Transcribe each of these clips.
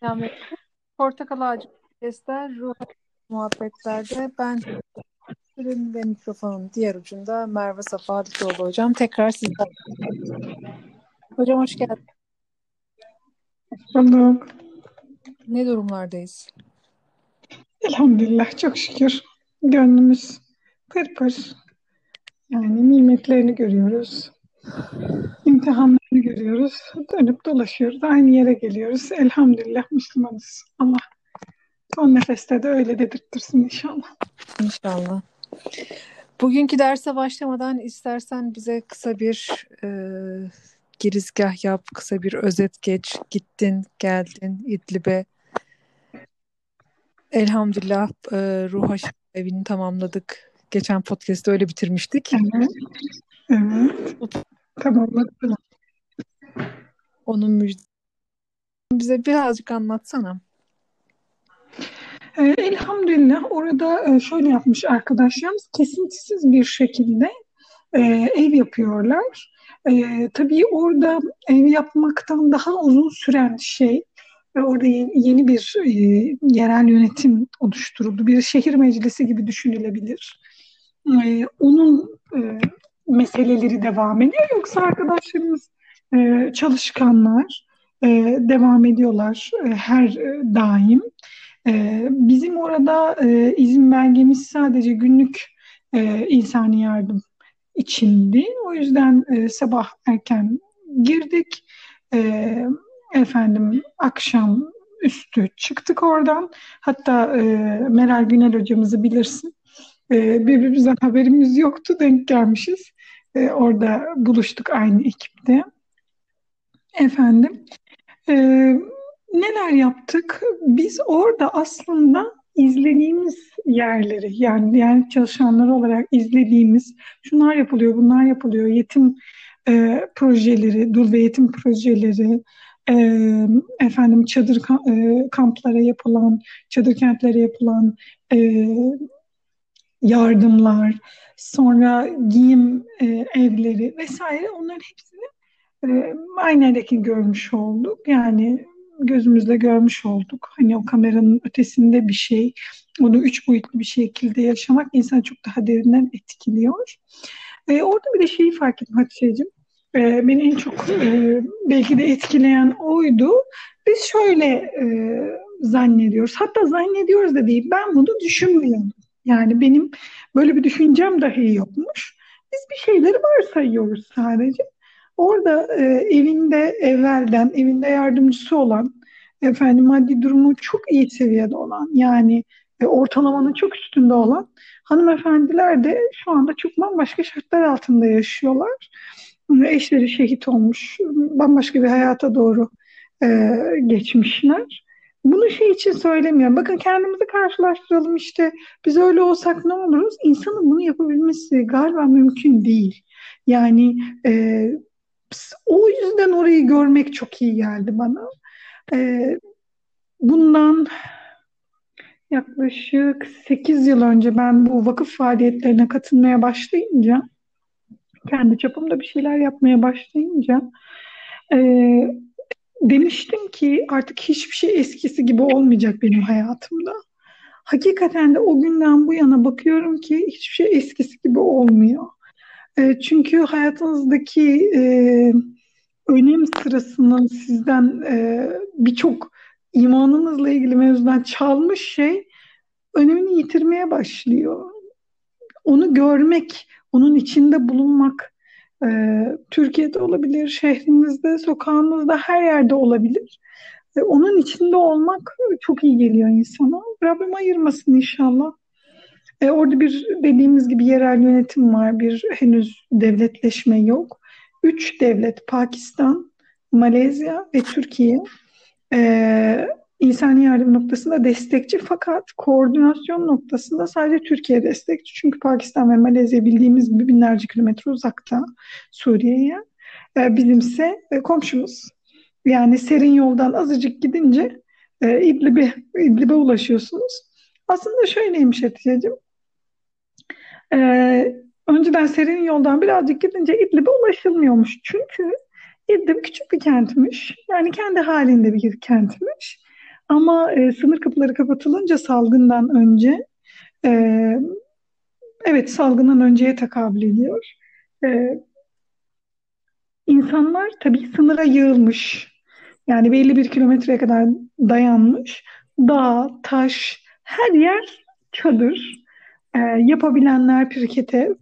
Selamünaleyküm. Portakal Ağacı Podcast'ler, Ruh Muhabbetlerde ben Sürün ve mikrofonun diğer ucunda Merve Safa Dikoğlu hocam. Tekrar sizden. Hocam hoş geldin. Bulduk. Ne durumlardayız? Elhamdülillah çok şükür. Gönlümüz pırpır. Yani nimetlerini görüyoruz. Görüyoruz. Dönüp dolaşıyoruz. Aynı yere geliyoruz. Elhamdülillah Müslümanız. Allah son nefeste de öyle dedirttirsin inşallah. İnşallah. Bugünkü derse başlamadan istersen bize kısa bir e, girizgah yap, kısa bir özet geç. Gittin, geldin İdlib'e. Elhamdülillah e, Ruh evini tamamladık. Geçen podcast'te öyle bitirmiştik. Evet. Evet. Tamamladık. Onun müjde bize birazcık anlatsana. Ee, elhamdülillah orada e, şöyle yapmış arkadaşlarımız kesintisiz bir şekilde e, ev yapıyorlar. E, tabii orada ev yapmaktan daha uzun süren şey ve orada yeni, bir yerel yönetim oluşturuldu. Bir şehir meclisi gibi düşünülebilir. Onun meseleleri devam ediyor. Yoksa arkadaşlarımız e, çalışkanlar e, devam ediyorlar e, her e, daim. Bizim orada izin belgemiz sadece günlük insani yardım içindi. O yüzden sabah erken girdik. Efendim akşam üstü çıktık oradan. Hatta Meral Günel hocamızı bilirsin. Birbirimizden haberimiz yoktu. Denk gelmişiz. Orada buluştuk aynı ekipte. Efendim. E, neler yaptık? Biz orada aslında izlediğimiz yerleri yani diğer çalışanlar olarak izlediğimiz şunlar yapılıyor, bunlar yapılıyor. Yetim e, projeleri, dul ve yetim projeleri, e, efendim çadır e, kamplara yapılan, çadır kentlere yapılan e, yardımlar, sonra giyim e, evleri vesaire onların hepsini e, görmüş olduk. Yani gözümüzle görmüş olduk. Hani o kameranın ötesinde bir şey, onu üç boyutlu bir şekilde yaşamak insan çok daha derinden etkiliyor. E, orada bir de şeyi fark ettim Hatice'cim. E, beni en çok e, belki de etkileyen oydu. Biz şöyle e, zannediyoruz. Hatta zannediyoruz da değil. Ben bunu düşünmüyorum. Yani benim böyle bir düşüncem dahi yokmuş. Biz bir şeyleri varsayıyoruz sadece. Orada e, evinde evvelden evinde yardımcısı olan efendim maddi durumu çok iyi seviyede olan yani e, ortalamanın çok üstünde olan hanımefendiler de şu anda çok bambaşka şartlar altında yaşıyorlar. Eşleri şehit olmuş, bambaşka bir hayata doğru e, geçmişler. Bunu şey için söylemiyorum. Bakın kendimizi karşılaştıralım işte. Biz öyle olsak ne oluruz? İnsanın bunu yapabilmesi galiba mümkün değil. Yani e, o yüzden orayı görmek çok iyi geldi bana. E, bundan yaklaşık 8 yıl önce ben bu vakıf faaliyetlerine katılmaya başlayınca kendi çapımda bir şeyler yapmaya başlayınca e, demiştim ki artık hiçbir şey eskisi gibi olmayacak benim hayatımda. Hakikaten de o günden bu yana bakıyorum ki hiçbir şey eskisi gibi olmuyor. E, çünkü hayatınızdaki e, önem sırasının sizden e, birçok imanınızla ilgili mevzudan çalmış şey önemini yitirmeye başlıyor. Onu görmek, onun içinde bulunmak e, Türkiye'de olabilir, şehrinizde, sokağınızda, her yerde olabilir. E, onun içinde olmak çok iyi geliyor insana. Rabbim ayırmasın inşallah. E, orada bir dediğimiz gibi yerel yönetim var. Bir henüz devletleşme yok. Üç devlet Pakistan, Malezya ve Türkiye e, insani yardım noktasında destekçi fakat koordinasyon noktasında sadece Türkiye destekçi. Çünkü Pakistan ve Malezya bildiğimiz gibi binlerce kilometre uzakta Suriye'ye. E, bizimse e, komşumuz. Yani serin yoldan azıcık gidince e, İdlib'e İdlib'e ulaşıyorsunuz. Aslında şöyleymiş Hatice'cim. E, önceden serin yoldan birazcık gidince İdlib'e ulaşılmıyormuş. Çünkü İdlib küçük bir kentmiş. Yani kendi halinde bir kentmiş. Ama e, sınır kapıları kapatılınca salgından önce e, evet salgından önceye tekabül ediyor. E, insanlar tabii sınıra yığılmış. Yani belli bir kilometreye kadar dayanmış. Dağ, taş, her yer çadır. E, yapabilenler biriket ev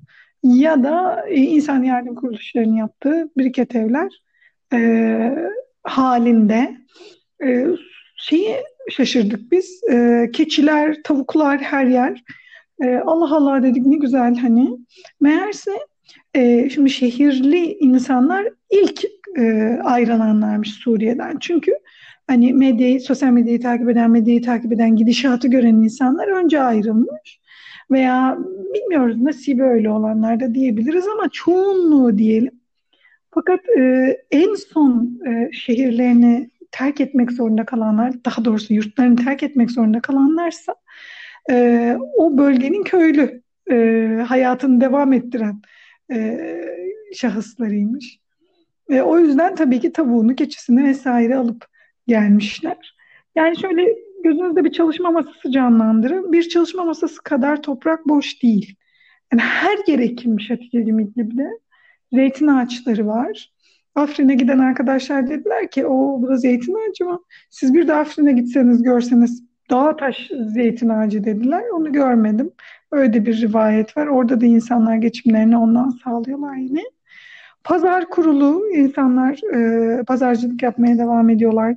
ya da e, insan yardım kuruluşlarının yaptığı biriket evler e, halinde. E, şeyi şaşırdık biz. E, keçiler, tavuklar her yer. E, Allah Allah dedik ne güzel hani. Meğerse e, şimdi şehirli insanlar ilk e, ayrılanlarmış Suriye'den. Çünkü hani medyayı, sosyal medyayı takip eden, medyayı takip eden, gidişatı gören insanlar önce ayrılmış. Veya bilmiyoruz nasibi öyle olanlar da diyebiliriz ama çoğunluğu diyelim. Fakat e, en son e, şehirlerini terk etmek zorunda kalanlar, daha doğrusu yurtlarını terk etmek zorunda kalanlarsa e, o bölgenin köylü e, hayatını devam ettiren e, şahıslarıymış. E, o yüzden tabii ki tavuğunu, keçisini vesaire alıp gelmişler. Yani şöyle gözünüzde bir çalışma masası canlandırın. Bir çalışma masası kadar toprak boş değil. Yani her yer ekilmiş Hatice'cim İdlib'de. Zeytin ağaçları var. Afrin'e giden arkadaşlar dediler ki o bu da zeytin ağacı mı? Siz bir de Afrin'e gitseniz görseniz dağ taş zeytin ağacı dediler. Onu görmedim. Öyle bir rivayet var. Orada da insanlar geçimlerini ondan sağlıyorlar yine. Pazar kurulu insanlar e, pazarcılık yapmaya devam ediyorlar.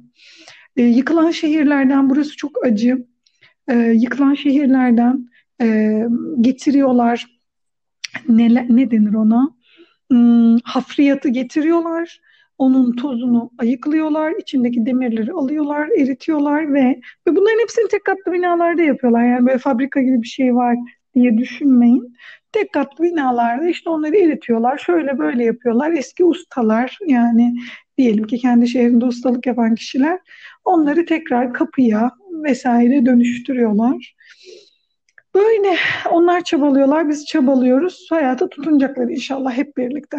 E, yıkılan şehirlerden burası çok acı. E, yıkılan şehirlerden e, getiriyorlar ne, ne denir ona? Hmm, hafriyatı getiriyorlar. Onun tozunu ayıklıyorlar, içindeki demirleri alıyorlar, eritiyorlar ve, ve bunların hepsini tek katlı binalarda yapıyorlar. Yani böyle fabrika gibi bir şey var diye düşünmeyin. Tek katlı binalarda işte onları eritiyorlar. Şöyle böyle yapıyorlar. Eski ustalar yani diyelim ki kendi şehrinde ustalık yapan kişiler onları tekrar kapıya vesaire dönüştürüyorlar. Böyle onlar çabalıyorlar, biz çabalıyoruz. Hayata tutunacaklar inşallah hep birlikte.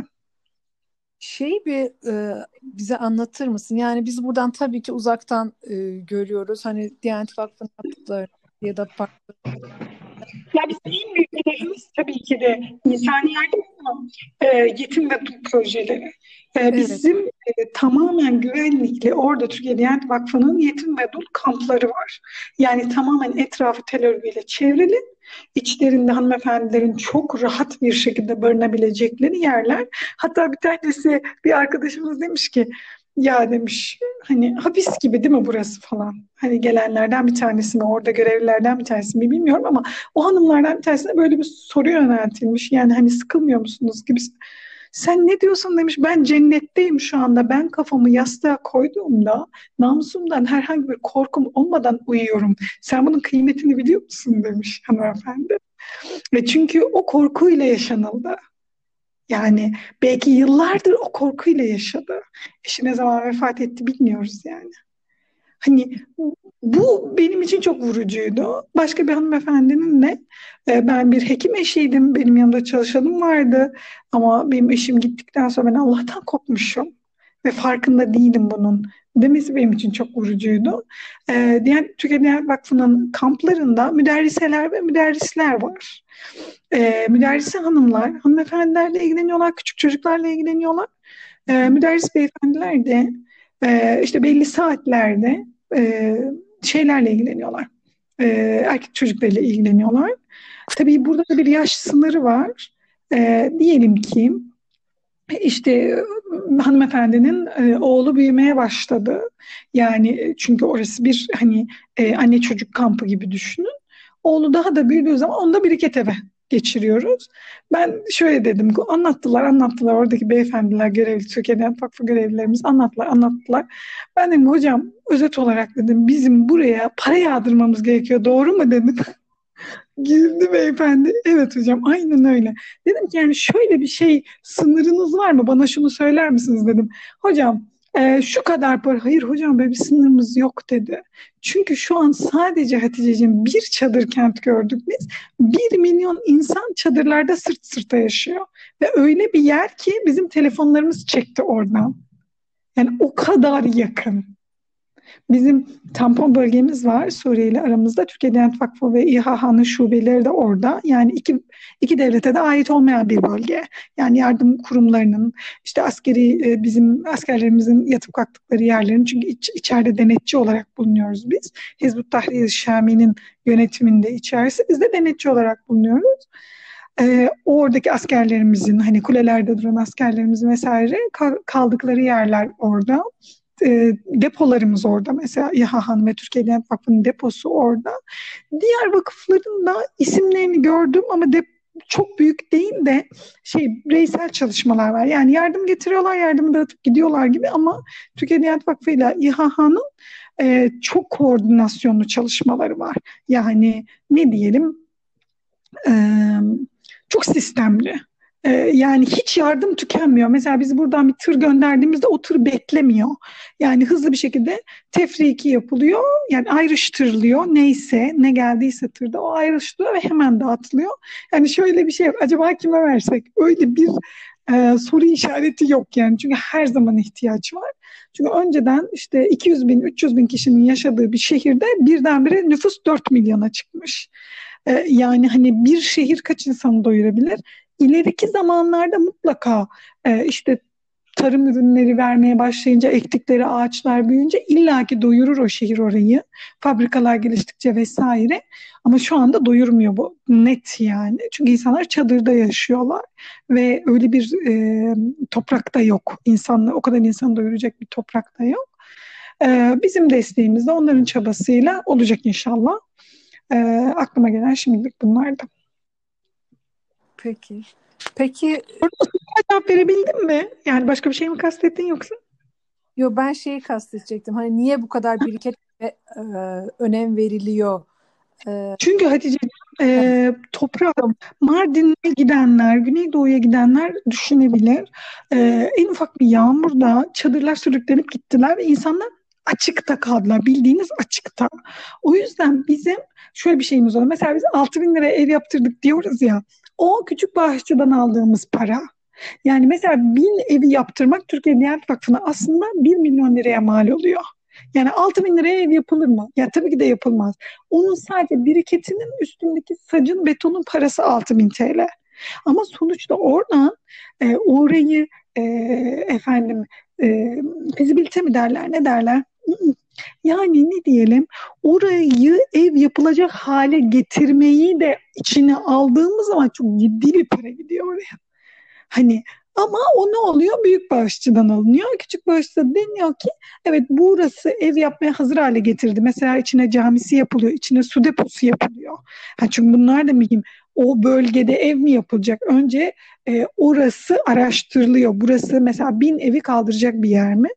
Şey bir e, bize anlatır mısın? Yani biz buradan tabii ki uzaktan e, görüyoruz. Hani Diyanet Vakfı'nın yaptıkları ya da farklı ya hedefimiz tabii ki de insani yardım ama e, yetim ve dul projeleri. E, bizim evet. e, tamamen güvenlikli orada Türkiye Diyanet Vakfı'nın yetim ve dul kampları var. Yani tamamen etrafı tel örgüyle çevrili. İçlerinde hanımefendilerin çok rahat bir şekilde barınabilecekleri yerler. Hatta bir tanesi bir arkadaşımız demiş ki ya demiş hani hapis gibi değil mi burası falan. Hani gelenlerden bir tanesi mi orada görevlilerden bir tanesi mi bilmiyorum ama o hanımlardan bir tanesine böyle bir soru yöneltilmiş. Yani hani sıkılmıyor musunuz gibi. Sen ne diyorsun demiş ben cennetteyim şu anda ben kafamı yastığa koyduğumda namusumdan herhangi bir korkum olmadan uyuyorum. Sen bunun kıymetini biliyor musun demiş hanımefendi. Ve çünkü o korkuyla yaşanıldı. Yani belki yıllardır o korkuyla yaşadı. Eşi ne zaman vefat etti bilmiyoruz yani. Hani bu benim için çok vurucuydu. Başka bir hanımefendinin de e, ben bir hekim eşiydim. Benim yanımda çalışanım vardı. Ama benim eşim gittikten sonra ben Allah'tan kopmuşum. Ve farkında değilim bunun demesi benim için çok vurucuydu. Ee, diğer Türkiye Diyanet Vakfı'nın kamplarında müderriseler ve müderrisler var. Müderrise hanımlar, hanımefendilerle ilgileniyorlar, küçük çocuklarla ilgileniyorlar. Ee, müderris beyefendiler de e, işte belli saatlerde e, şeylerle ilgileniyorlar. E, erkek çocuklarıyla ilgileniyorlar. Tabii burada da bir yaş sınırı var. E, diyelim ki işte hanımefendinin e, oğlu büyümeye başladı. Yani e, çünkü orası bir hani e, anne çocuk kampı gibi düşünün. Oğlu daha da büyüdüğü zaman onu da biriket eve geçiriyoruz. Ben şöyle dedim, anlattılar, anlattılar. Oradaki beyefendiler, görevli, Türkiye'den vakfı görevlilerimiz anlattılar, anlattılar. Ben dedim hocam özet olarak dedim bizim buraya para yağdırmamız gerekiyor. Doğru mu dedim. Güldü beyefendi. Evet hocam aynen öyle. Dedim ki yani şöyle bir şey sınırınız var mı? Bana şunu söyler misiniz dedim. Hocam e, şu kadar para. Hayır hocam böyle bir sınırımız yok dedi. Çünkü şu an sadece Hatice'ciğim bir çadır kent gördük biz. Bir milyon insan çadırlarda sırt sırta yaşıyor. Ve öyle bir yer ki bizim telefonlarımız çekti oradan. Yani o kadar yakın. Bizim tampon bölgemiz var Suriye ile aramızda. Türkiye Diyanet Vakfı ve İHH'nın şubeleri de orada. Yani iki, iki devlete de ait olmayan bir bölge. Yani yardım kurumlarının, işte askeri e, bizim askerlerimizin yatıp kalktıkları yerlerin çünkü iç, içeride denetçi olarak bulunuyoruz biz. Hizbut Tahrir Şami'nin yönetiminde içerisi. Biz de denetçi olarak bulunuyoruz. Ee, oradaki askerlerimizin hani kulelerde duran askerlerimizin vesaire kaldıkları yerler orada e, depolarımız orada mesela İHA'nın ve Türkiye Diyanet Vakfı'nın deposu orada. Diğer vakıfların da isimlerini gördüm ama de, çok büyük değil de şey bireysel çalışmalar var. Yani yardım getiriyorlar, yardımı dağıtıp gidiyorlar gibi ama Türkiye Diyanet Vakfı ile İHA'nın e, çok koordinasyonlu çalışmaları var. Yani ne diyelim e, çok sistemli. Ee, yani hiç yardım tükenmiyor. Mesela biz buradan bir tır gönderdiğimizde o tır beklemiyor. Yani hızlı bir şekilde tefriki yapılıyor. Yani ayrıştırılıyor. Neyse ne geldiyse tırda o ayrıştırılıyor ve hemen dağıtılıyor. Yani şöyle bir şey acaba kime versek? Öyle bir e, soru işareti yok yani. Çünkü her zaman ihtiyaç var. Çünkü önceden işte 200 bin, 300 bin kişinin yaşadığı bir şehirde birdenbire nüfus 4 milyona çıkmış. E, yani hani bir şehir kaç insanı doyurabilir? İleriki zamanlarda mutlaka e, işte tarım ürünleri vermeye başlayınca, ektikleri ağaçlar büyüyünce illaki doyurur o şehir orayı. Fabrikalar geliştikçe vesaire. Ama şu anda doyurmuyor bu net yani. Çünkü insanlar çadırda yaşıyorlar ve öyle bir e, toprakta yok. İnsanlar o kadar insanı doyuracak bir toprakta yok. E, bizim desteğimiz de onların çabasıyla olacak inşallah. E, aklıma gelen şimdilik bunlardı. Peki. Peki cevap verebildin mi? Yani başka bir şey mi kastettin yoksa? Yo ben şeyi kastedecektim. Hani niye bu kadar biriket e, önem veriliyor? E, Çünkü Hatice e, toprak Mardin'e gidenler, Güneydoğu'ya gidenler düşünebilir. E, en ufak bir yağmurda çadırlar sürüklenip gittiler ve insanlar açıkta kaldılar. Bildiğiniz açıkta. O yüzden bizim şöyle bir şeyimiz oldu. Mesela biz 6 bin liraya ev yaptırdık diyoruz ya. O küçük bağışçıdan aldığımız para. Yani mesela bin evi yaptırmak Türkiye Diyanet Vakfı'na aslında 1 milyon liraya mal oluyor. Yani 6 bin liraya ev yapılır mı? Ya tabii ki de yapılmaz. Onun sadece biriketinin üstündeki sacın betonun parası 6 bin TL. Ama sonuçta oradan e, orayı e, efendim e, fizibilite mi derler ne derler? Yani ne diyelim orayı ev yapılacak hale getirmeyi de içine aldığımız zaman çok ciddi bir para gidiyor oraya. Hani ama o ne oluyor? Büyük bağışçıdan alınıyor. Küçük bağışçı deniyor ki evet burası ev yapmaya hazır hale getirdi. Mesela içine camisi yapılıyor, içine su deposu yapılıyor. Ha, çünkü bunlar da mühim. O bölgede ev mi yapılacak? Önce e, orası araştırılıyor. Burası mesela bin evi kaldıracak bir yer mi?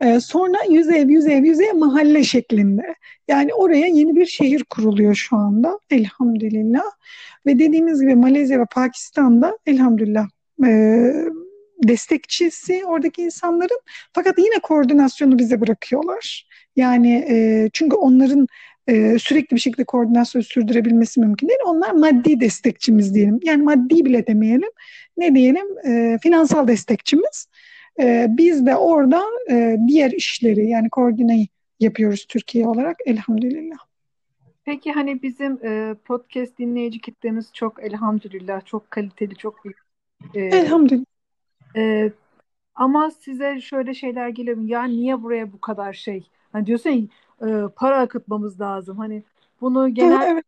E, sonra yüz ev, yüz ev, yüz ev mahalle şeklinde. Yani oraya yeni bir şehir kuruluyor şu anda elhamdülillah. Ve dediğimiz gibi Malezya ve Pakistan'da elhamdülillah e, destekçisi oradaki insanların fakat yine koordinasyonu bize bırakıyorlar. Yani e, çünkü onların e, sürekli bir şekilde koordinasyonu sürdürebilmesi mümkün değil. Onlar maddi destekçimiz diyelim. Yani maddi bile demeyelim. Ne diyelim? E, finansal destekçimiz. E, biz de orada e, diğer işleri yani koordineyi yapıyoruz Türkiye olarak elhamdülillah. Peki hani bizim e, podcast dinleyici kitlemiz çok elhamdülillah çok kaliteli çok büyük. E, elhamdülillah. E, ama size şöyle şeyler geliyor. Ya niye buraya bu kadar şey? Hani diyorsun ya, e, para akıtmamız lazım. Hani bunu genel evet.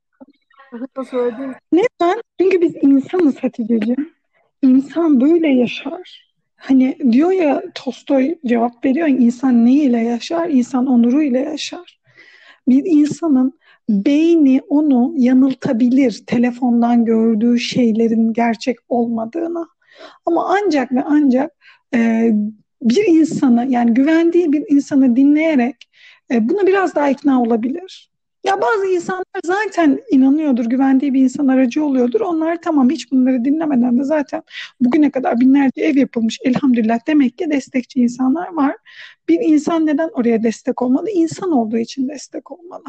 Neden? Çünkü biz insanız Hatice'ciğim. İnsan böyle yaşar. Hani diyor ya Tolstoy cevap veriyor insan ne ile yaşar? İnsan onuruyla yaşar. Bir insanın beyni onu yanıltabilir telefondan gördüğü şeylerin gerçek olmadığını. Ama ancak ve ancak e, bir insanı yani güvendiği bir insanı dinleyerek e, buna biraz daha ikna olabilir. Ya bazı insanlar zaten inanıyordur, güvendiği bir insan aracı oluyordur. Onlar tamam hiç bunları dinlemeden de zaten bugüne kadar binlerce ev yapılmış elhamdülillah demek ki destekçi insanlar var. Bir insan neden oraya destek olmalı? İnsan olduğu için destek olmalı.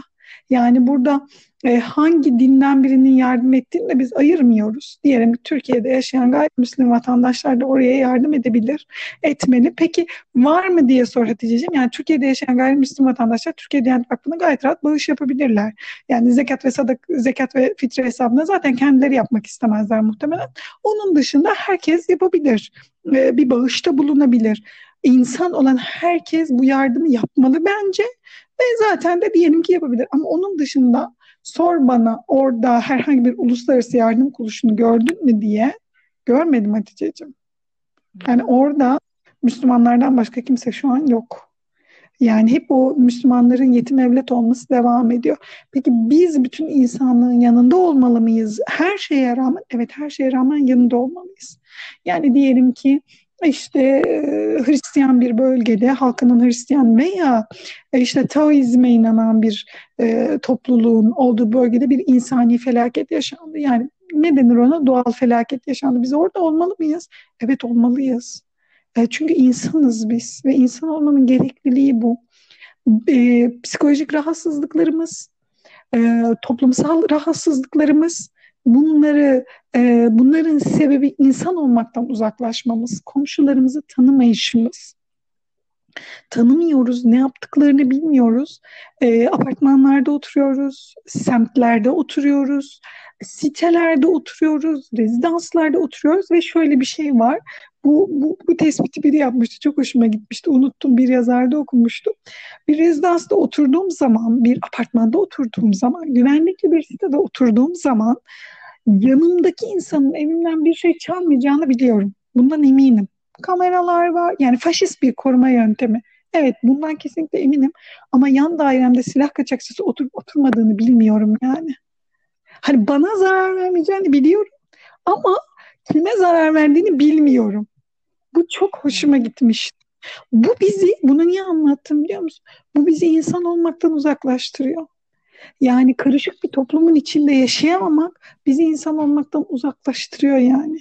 Yani burada e, hangi dinden birinin yardım ettiğini de biz ayırmıyoruz. Diyelim Türkiye'de yaşayan gayrimüslim vatandaşlar da oraya yardım edebilir, etmeli. Peki var mı diye sor Hatice'ciğim. Yani Türkiye'de yaşayan gayrimüslim vatandaşlar Türkiye Diyanet gayet rahat bağış yapabilirler. Yani zekat ve sadak, zekat ve fitre hesabına zaten kendileri yapmak istemezler muhtemelen. Onun dışında herkes yapabilir. E, bir bağışta bulunabilir. İnsan olan herkes bu yardımı yapmalı bence ve zaten de diyelim ki yapabilir. Ama onun dışında sor bana orada herhangi bir uluslararası yardım kuruluşunu gördün mü diye görmedim Hatice'ciğim. Yani orada Müslümanlardan başka kimse şu an yok. Yani hep o Müslümanların yetim evlet olması devam ediyor. Peki biz bütün insanlığın yanında olmalı mıyız? Her şeye rağmen, evet her şeye rağmen yanında olmalıyız. Yani diyelim ki işte Hristiyan bir bölgede halkının Hristiyan veya işte Taoizme inanan bir e, topluluğun olduğu bölgede bir insani felaket yaşandı. Yani ne denir ona? Doğal felaket yaşandı. Biz orada olmalı mıyız? Evet olmalıyız. E, çünkü insanız biz ve insan olmanın gerekliliği bu. E, psikolojik rahatsızlıklarımız, e, toplumsal rahatsızlıklarımız, bunları e, bunların sebebi insan olmaktan uzaklaşmamız, komşularımızı tanımayışımız. Tanımıyoruz, ne yaptıklarını bilmiyoruz. E, apartmanlarda oturuyoruz, semtlerde oturuyoruz, sitelerde oturuyoruz, rezidanslarda oturuyoruz ve şöyle bir şey var. Bu, bu, bu tespiti biri yapmıştı. Çok hoşuma gitmişti. Unuttum bir yazarda okumuştum. Bir rezidansta oturduğum zaman, bir apartmanda oturduğum zaman, güvenlikli bir sitede oturduğum zaman yanımdaki insanın evimden bir şey çalmayacağını biliyorum. Bundan eminim. Kameralar var. Yani faşist bir koruma yöntemi. Evet bundan kesinlikle eminim. Ama yan dairemde silah kaçakçısı oturup oturmadığını bilmiyorum yani. Hani bana zarar vermeyeceğini biliyorum. Ama kime zarar verdiğini bilmiyorum. Bu çok hoşuma gitmiş. Bu bizi, bunu niye anlattım biliyor musun? Bu bizi insan olmaktan uzaklaştırıyor. Yani karışık bir toplumun içinde yaşayamamak bizi insan olmaktan uzaklaştırıyor yani.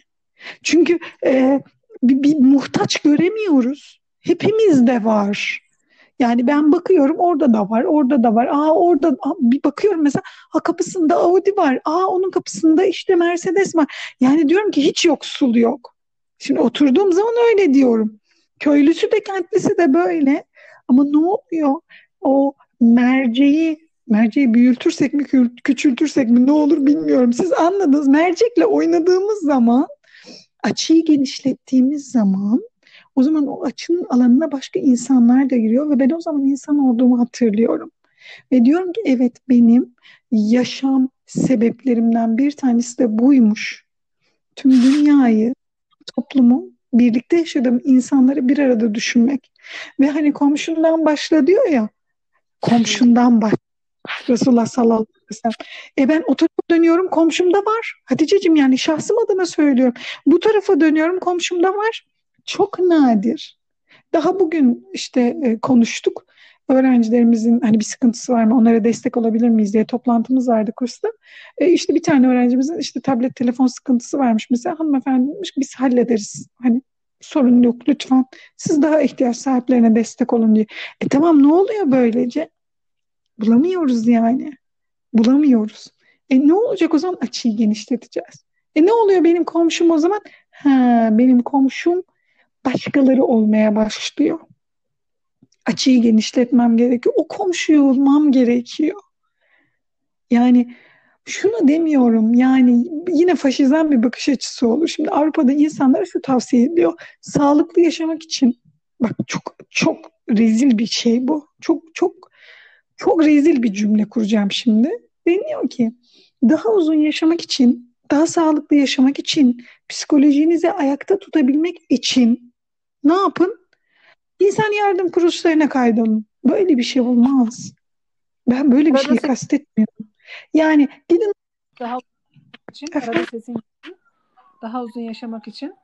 Çünkü e, bir, bir muhtaç göremiyoruz. Hepimizde var. Yani ben bakıyorum orada da var, orada da var. Aa orada aa, bir bakıyorum mesela ha kapısında Audi var. Aa onun kapısında işte Mercedes var. Yani diyorum ki hiç yoksul yok. Şimdi oturduğum zaman öyle diyorum. Köylüsü de kentlisi de böyle. Ama ne oluyor? O merceği merceği büyütürsek mi küçültürsek mi ne olur bilmiyorum. Siz anladınız. Mercekle oynadığımız zaman açıyı genişlettiğimiz zaman o zaman o açının alanına başka insanlar da giriyor ve ben o zaman insan olduğumu hatırlıyorum. Ve diyorum ki evet benim yaşam sebeplerimden bir tanesi de buymuş. Tüm dünyayı, toplumu, birlikte yaşadığım insanları bir arada düşünmek. Ve hani komşundan başla diyor ya, komşundan başla. Resulullah sallallahu aleyhi ve sellem. E ben o tarafa dönüyorum komşumda var. Haticeciğim yani şahsım adına söylüyorum. Bu tarafa dönüyorum komşumda var. Çok nadir. Daha bugün işte e, konuştuk. Öğrencilerimizin hani bir sıkıntısı var mı onlara destek olabilir miyiz diye toplantımız vardı kursta. E, işte bir tane öğrencimizin işte tablet telefon sıkıntısı varmış mesela hanımefendi demiş biz hallederiz. Hani sorun yok lütfen siz daha ihtiyaç sahiplerine destek olun diye. E tamam ne oluyor böylece? Bulamıyoruz yani. Bulamıyoruz. E ne olacak o zaman? Açıyı genişleteceğiz. E ne oluyor benim komşum o zaman? Ha, benim komşum başkaları olmaya başlıyor. Açıyı genişletmem gerekiyor. O komşuyu olmam gerekiyor. Yani şunu demiyorum yani yine faşizan bir bakış açısı olur. Şimdi Avrupa'da insanlara şu tavsiye ediyor. Sağlıklı yaşamak için bak çok çok rezil bir şey bu. Çok çok çok rezil bir cümle kuracağım şimdi. Deniyor ki daha uzun yaşamak için, daha sağlıklı yaşamak için, psikolojinizi ayakta tutabilmek için ne yapın? İnsan yardım kuruluşlarına kaydolun. Böyle bir şey olmaz. Ben böyle bir şey kastetmiyorum. Yani gidin daha için arada sesin daha uzun yaşamak için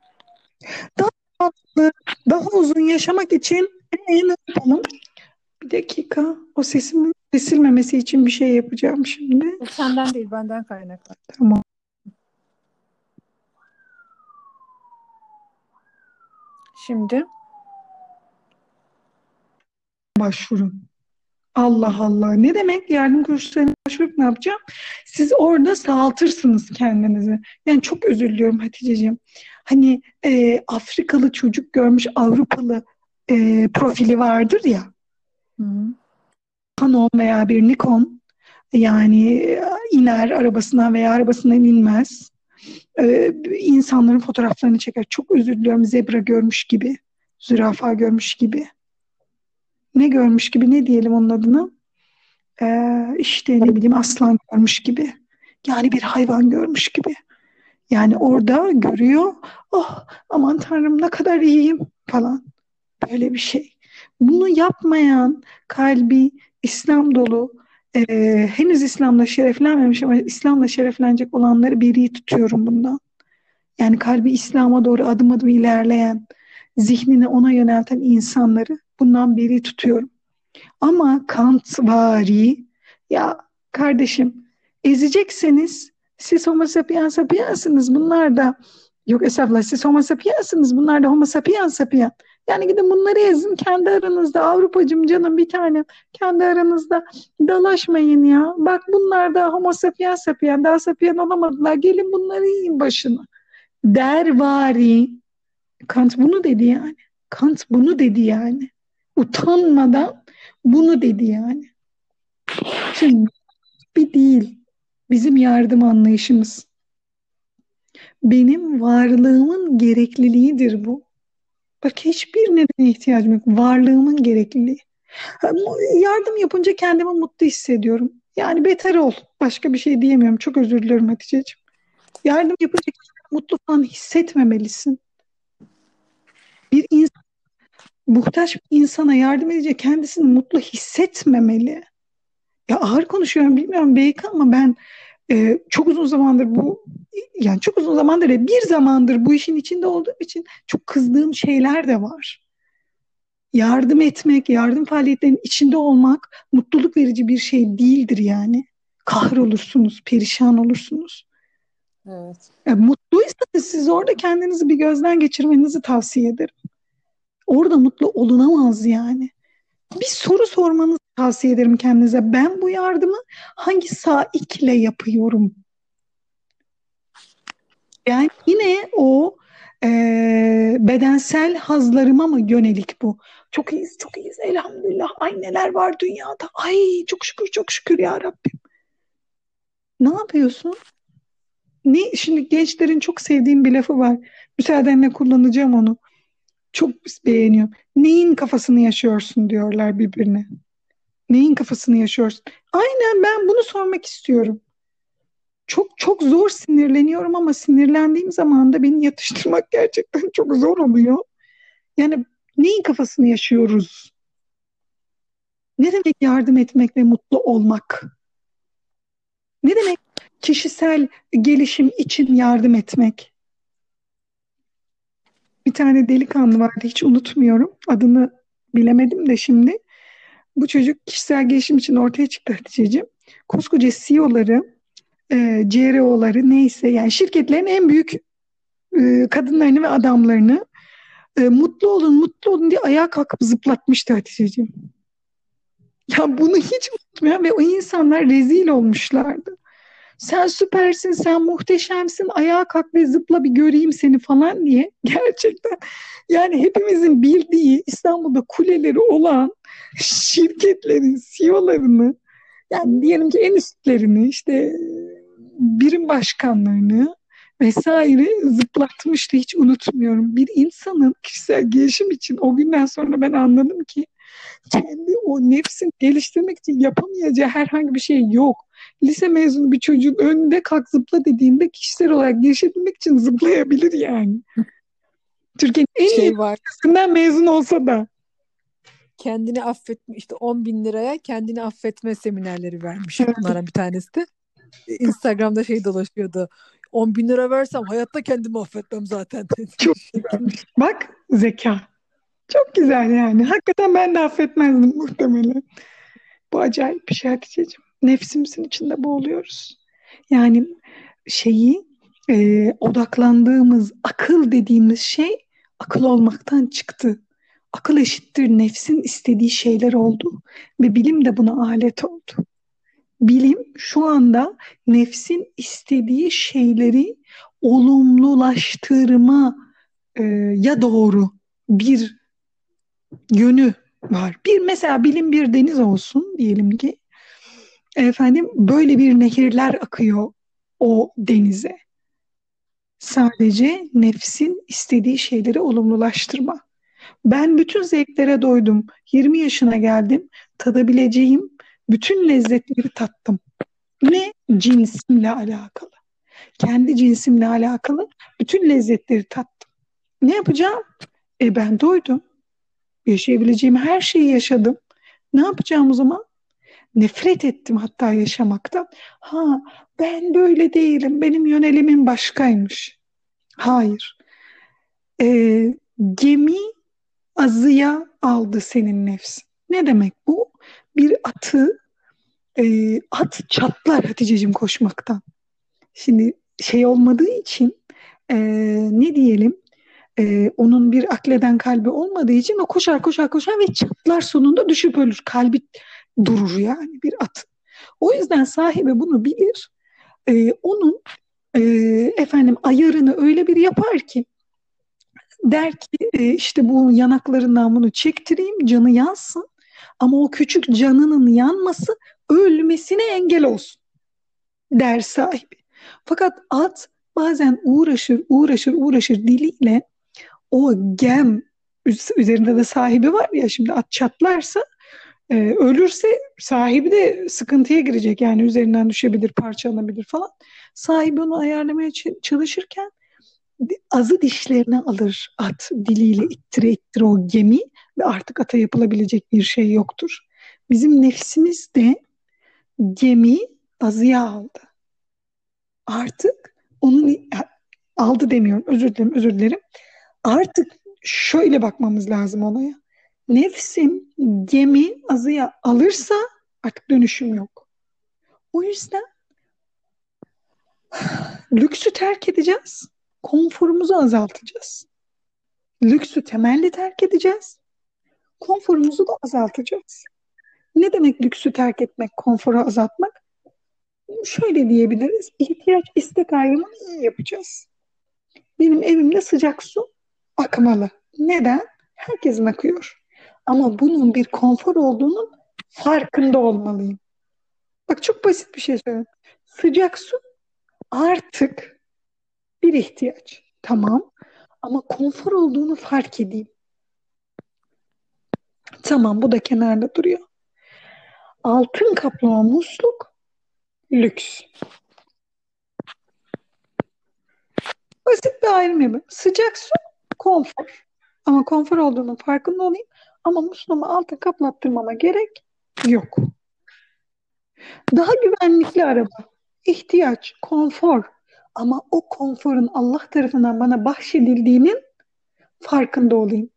daha daha uzun yaşamak için ne yapalım? Bir dakika. O sesimin kesilmemesi için bir şey yapacağım şimdi. Senden değil benden kaynaklı. Tamam. Şimdi başvurun. Allah Allah. Ne demek yardım kuruluşlarına başvurup ne yapacağım? Siz orada sağaltırsınız kendinizi. Yani çok özür diliyorum Hatice'ciğim. Hani e, Afrikalı çocuk görmüş Avrupalı e, profili vardır ya. Hı. Canon veya bir Nikon yani e, iner arabasından veya arabasından inmez. Ee, insanların fotoğraflarını çeker. Çok özür diliyorum zebra görmüş gibi, zürafa görmüş gibi. Ne görmüş gibi ne diyelim onun adına? Ee, işte ne bileyim aslan görmüş gibi. Yani bir hayvan görmüş gibi. Yani orada görüyor. Oh aman tanrım ne kadar iyiyim falan. Böyle bir şey. Bunu yapmayan kalbi İslam dolu e, henüz İslam'la şereflenmemiş ama İslam'la şereflenecek olanları biri tutuyorum bundan. Yani kalbi İslam'a doğru adım adım ilerleyen, zihnini ona yönelten insanları bundan biri tutuyorum. Ama Kant vari, ya kardeşim ezecekseniz siz homo sapiens sapiensiniz. Bunlar da yok estağfurullah siz homo sapiensiniz. Bunlar da homo sapiens sapiens. Yani gidin bunları ezin kendi aranızda. Avrupacım canım bir tane kendi aranızda dalaşmayın ya. Bak bunlar da homo sapiens sapiens daha sapien olamadılar. Gelin bunları yiyin başını. Dervari. Kant bunu dedi yani. Kant bunu dedi yani. Utanmadan bunu dedi yani. Şimdi bir değil. Bizim yardım anlayışımız. Benim varlığımın gerekliliğidir bu. Bak hiçbir nedene ihtiyacım yok. Varlığımın gerekliliği. Yardım yapınca kendimi mutlu hissediyorum. Yani beter ol. Başka bir şey diyemiyorum. Çok özür dilerim Hatice'ciğim. Yardım yapınca mutlu falan hissetmemelisin. Bir insan muhtaç bir insana yardım edince kendisini mutlu hissetmemeli. Ya ağır konuşuyorum bilmiyorum belki ama ben e, çok uzun zamandır bu yani çok uzun zamandır bir zamandır bu işin içinde olduğum için çok kızdığım şeyler de var. Yardım etmek, yardım faaliyetlerinin içinde olmak mutluluk verici bir şey değildir yani. Kahrolursunuz, perişan olursunuz. Evet. Yani mutluysanız siz orada kendinizi bir gözden geçirmenizi tavsiye ederim. Orada mutlu olunamaz yani. Bir soru sormanızı tavsiye ederim kendinize. Ben bu yardımı hangi saikle yapıyorum? Yani yine o e, bedensel hazlarıma mı yönelik bu? Çok iyiyiz, çok iyiyiz. Elhamdülillah. Ay neler var dünyada. Ay çok şükür, çok şükür ya Rabbim. Ne yapıyorsun? Ne, şimdi gençlerin çok sevdiğim bir lafı var. Müsaadenle kullanacağım onu. Çok beğeniyorum. Neyin kafasını yaşıyorsun diyorlar birbirine. Neyin kafasını yaşıyorsun? Aynen ben bunu sormak istiyorum. Çok çok zor sinirleniyorum ama sinirlendiğim zaman da beni yatıştırmak gerçekten çok zor oluyor. Yani neyin kafasını yaşıyoruz? Ne demek yardım etmek ve mutlu olmak? Ne demek kişisel gelişim için yardım etmek? Bir tane delikanlı vardı hiç unutmuyorum. Adını bilemedim de şimdi. Bu çocuk kişisel gelişim için ortaya çıktı Hatice'ciğim. Koskoca CEO'ları, e, CRO'ları neyse yani şirketlerin en büyük e, kadınlarını ve adamlarını e, mutlu olun, mutlu olun diye ayağa kalkıp zıplatmıştı Hatice'ciğim. Ya bunu hiç unutmuyorum ve o insanlar rezil olmuşlardı sen süpersin, sen muhteşemsin, ayağa kalk ve zıpla bir göreyim seni falan diye. Gerçekten. Yani hepimizin bildiği İstanbul'da kuleleri olan şirketlerin CEO'larını yani diyelim ki en üstlerini işte birim başkanlarını vesaire zıplatmıştı. Hiç unutmuyorum. Bir insanın kişisel gelişim için o günden sonra ben anladım ki kendi o nefsini geliştirmek için yapamayacağı herhangi bir şey yok lise mezunu bir çocuğun önünde kalk zıpla dediğinde kişisel olarak gelişebilmek için zıplayabilir yani. Türkiye'nin en şey iyi var. mezun olsa da. Kendini affetme işte 10 bin liraya kendini affetme seminerleri vermiş bunlara bir tanesi de. Instagram'da şey dolaşıyordu. 10 bin lira versem hayatta kendimi affetmem zaten. Çok. Bak zeka. Çok güzel yani. Hakikaten ben de affetmezdim muhtemelen. Bu acayip bir şey Hatice'ciğim nefsimizin içinde boğuluyoruz. Yani şeyi e, odaklandığımız akıl dediğimiz şey akıl olmaktan çıktı. akıl eşittir nefsin istediği şeyler oldu ve bilim de buna alet oldu. Bilim şu anda nefsin istediği şeyleri olumlulaştırma e, ya doğru bir yönü var. Bir mesela bilim bir deniz olsun diyelim ki efendim böyle bir nehirler akıyor o denize. Sadece nefsin istediği şeyleri olumlulaştırma. Ben bütün zevklere doydum. 20 yaşına geldim. Tadabileceğim bütün lezzetleri tattım. Ne cinsimle alakalı. Kendi cinsimle alakalı bütün lezzetleri tattım. Ne yapacağım? E ben doydum. Yaşayabileceğim her şeyi yaşadım. Ne yapacağım o zaman? Nefret ettim hatta yaşamaktan. Ha ben böyle değilim. Benim yönelimim başkaymış. Hayır. Ee, gemi azıya aldı senin nefsin. Ne demek bu? Bir atı e, at çatlar Hatice'cim koşmaktan. Şimdi şey olmadığı için e, ne diyelim e, onun bir akleden kalbi olmadığı için o koşar koşar koşar ve çatlar sonunda düşüp ölür. Kalbi durur yani bir at. O yüzden sahibi bunu bilir. E, onun e, efendim ayarını öyle bir yapar ki der ki e, işte bu yanaklarından bunu çektireyim canı yansın ama o küçük canının yanması ölmesine engel olsun der sahibi. Fakat at bazen uğraşır uğraşır uğraşır diliyle o gem üzerinde de sahibi var ya şimdi at çatlarsa e, ölürse sahibi de sıkıntıya girecek yani üzerinden düşebilir parçalanabilir falan. Sahibi onu ayarlamaya çalışırken azı dişlerine alır at diliyle ittire ittire o gemi ve artık ata yapılabilecek bir şey yoktur. Bizim nefsimiz de gemi azıya aldı. Artık onun aldı demiyorum özür dilerim özür dilerim. Artık şöyle bakmamız lazım olaya. Nefsim gemi azıya alırsa artık dönüşüm yok. O yüzden lüksü terk edeceğiz konforumuzu azaltacağız. Lüksü temelli terk edeceğiz. Konforumuzu da azaltacağız. Ne demek lüksü terk etmek, konforu azaltmak? Şöyle diyebiliriz. İhtiyaç istek ayrımını iyi yapacağız. Benim evimde sıcak su akmalı. Neden? Herkesin akıyor. Ama bunun bir konfor olduğunun farkında olmalıyım. Bak çok basit bir şey söyleyeyim. Sıcak su artık bir ihtiyaç. Tamam. Ama konfor olduğunu fark edeyim. Tamam bu da kenarda duruyor. Altın kaplama musluk lüks. Basit bir ayrım yapayım. Sıcak su konfor. Ama konfor olduğunun farkında olayım. Ama musluğumu altın kaplattırmama gerek yok. Daha güvenlikli araba. ihtiyaç, konfor, ama o konforun Allah tarafından bana bahşedildiğinin farkında olayım.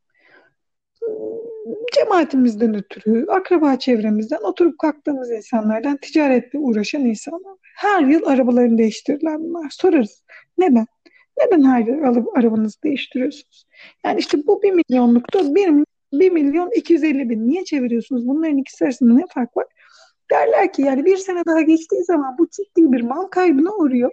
Cemaatimizden ötürü, akraba çevremizden, oturup kalktığımız insanlardan, ticaretle uğraşan insanlar. Her yıl arabalarını değiştirirler bunlar. Sorarız. Neden? Neden her yıl arabanızı değiştiriyorsunuz? Yani işte bu bir milyonlukta bir, bir milyon 250 bin. Niye çeviriyorsunuz? Bunların ikisi arasında ne fark var? Derler ki yani bir sene daha geçtiği zaman bu ciddi bir mal kaybına uğruyor.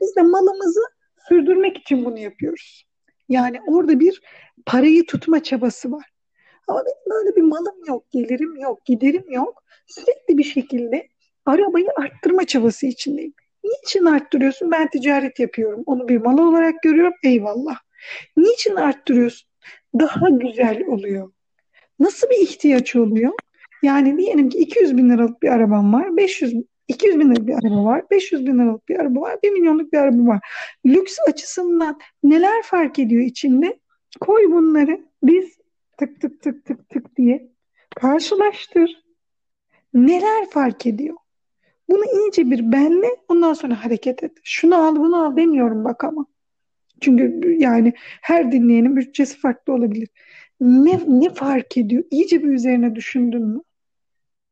Biz de malımızı sürdürmek için bunu yapıyoruz. Yani orada bir parayı tutma çabası var. Ama benim böyle bir malım yok, gelirim yok, giderim yok. Sürekli bir şekilde arabayı arttırma çabası içindeyim. Niçin arttırıyorsun? Ben ticaret yapıyorum. Onu bir mal olarak görüyorum. Eyvallah. Niçin arttırıyorsun? Daha güzel oluyor. Nasıl bir ihtiyaç oluyor? Yani diyelim ki 200 bin liralık bir arabam var. 500 200 bin liralık bir araba var. 500 bin liralık bir araba var. 1 milyonluk bir araba var. Lüks açısından neler fark ediyor içinde? Koy bunları biz tık tık tık tık tık diye karşılaştır. Neler fark ediyor? Bunu iyice bir benle ondan sonra hareket et. Şunu al bunu al demiyorum bak ama. Çünkü yani her dinleyenin bütçesi farklı olabilir. Ne, ne fark ediyor? İyice bir üzerine düşündün mü?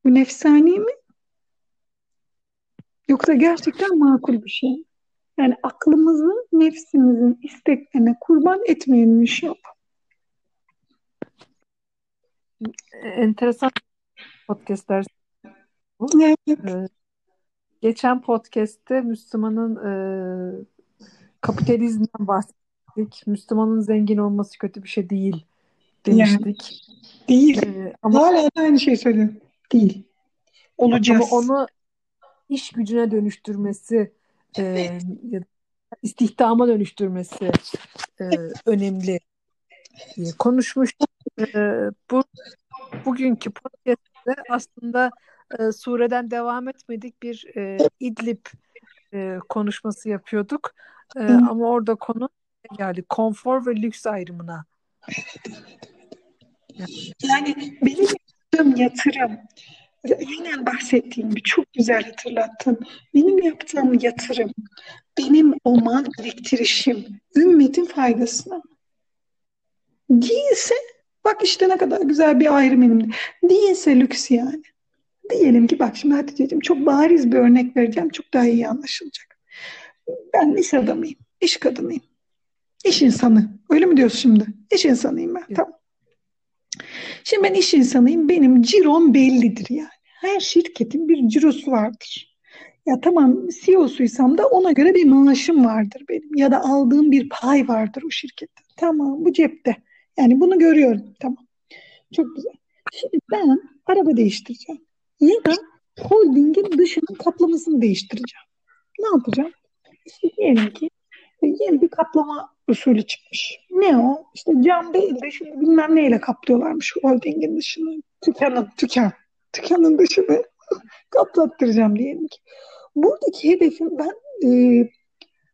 Bu nefsani mi? Yoksa gerçekten makul bir şey. Yani aklımızı nefsimizin isteklerine kurban etmeyelim inşallah. enteresan podcastler. Evet. Ee, geçen podcast'te Müslümanın e, kapitalizmden bahsettik. Müslümanın zengin olması kötü bir şey değil Yani demiştik. değil. Ee, ama Hala aynı şeyi söylüyorum. Değil. ama Olacağız. onu iş gücüne dönüştürmesi e, ya da istihdama dönüştürmesi e, önemli konuşmuştuk. E, bu bugünkü podcast'te aslında e, sureden devam etmedik bir e, İdlib e, konuşması yapıyorduk. E, ama orada konu geldi konfor ve lüks ayrımına. Yani benim yaptığım yatırım, aynen bahsettiğim gibi çok güzel hatırlattın. Benim yaptığım yatırım, benim o mal biriktirişim, ümmetin faydasına. Değilse, bak işte ne kadar güzel bir ayrım elimde. Değilse lüks yani. Diyelim ki bak şimdi Hatice'ciğim çok bariz bir örnek vereceğim. Çok daha iyi anlaşılacak. Ben iş adamıyım, iş kadınıyım, iş insanı. Öyle mi diyorsun şimdi? İş insanıyım ben. Tamam. Şimdi ben iş insanıyım. Benim cirom bellidir yani. Her şirketin bir cirosu vardır. Ya tamam CEO'suysam da ona göre bir maaşım vardır benim. Ya da aldığım bir pay vardır o şirkette. Tamam bu cepte. Yani bunu görüyorum. Tamam. Çok güzel. Şimdi ben araba değiştireceğim. Ya da holdingin dışının kaplamasını değiştireceğim. Ne yapacağım? İşte diyelim ki yeni bir kaplama usulü çıkmış. Ne o? İşte cam değil de şimdi bilmem neyle kaplıyorlarmış holdingin dışını. Tükanın, tükan. Tükanın dışını kaplattıracağım diyelim ki. Buradaki hedefim ben e,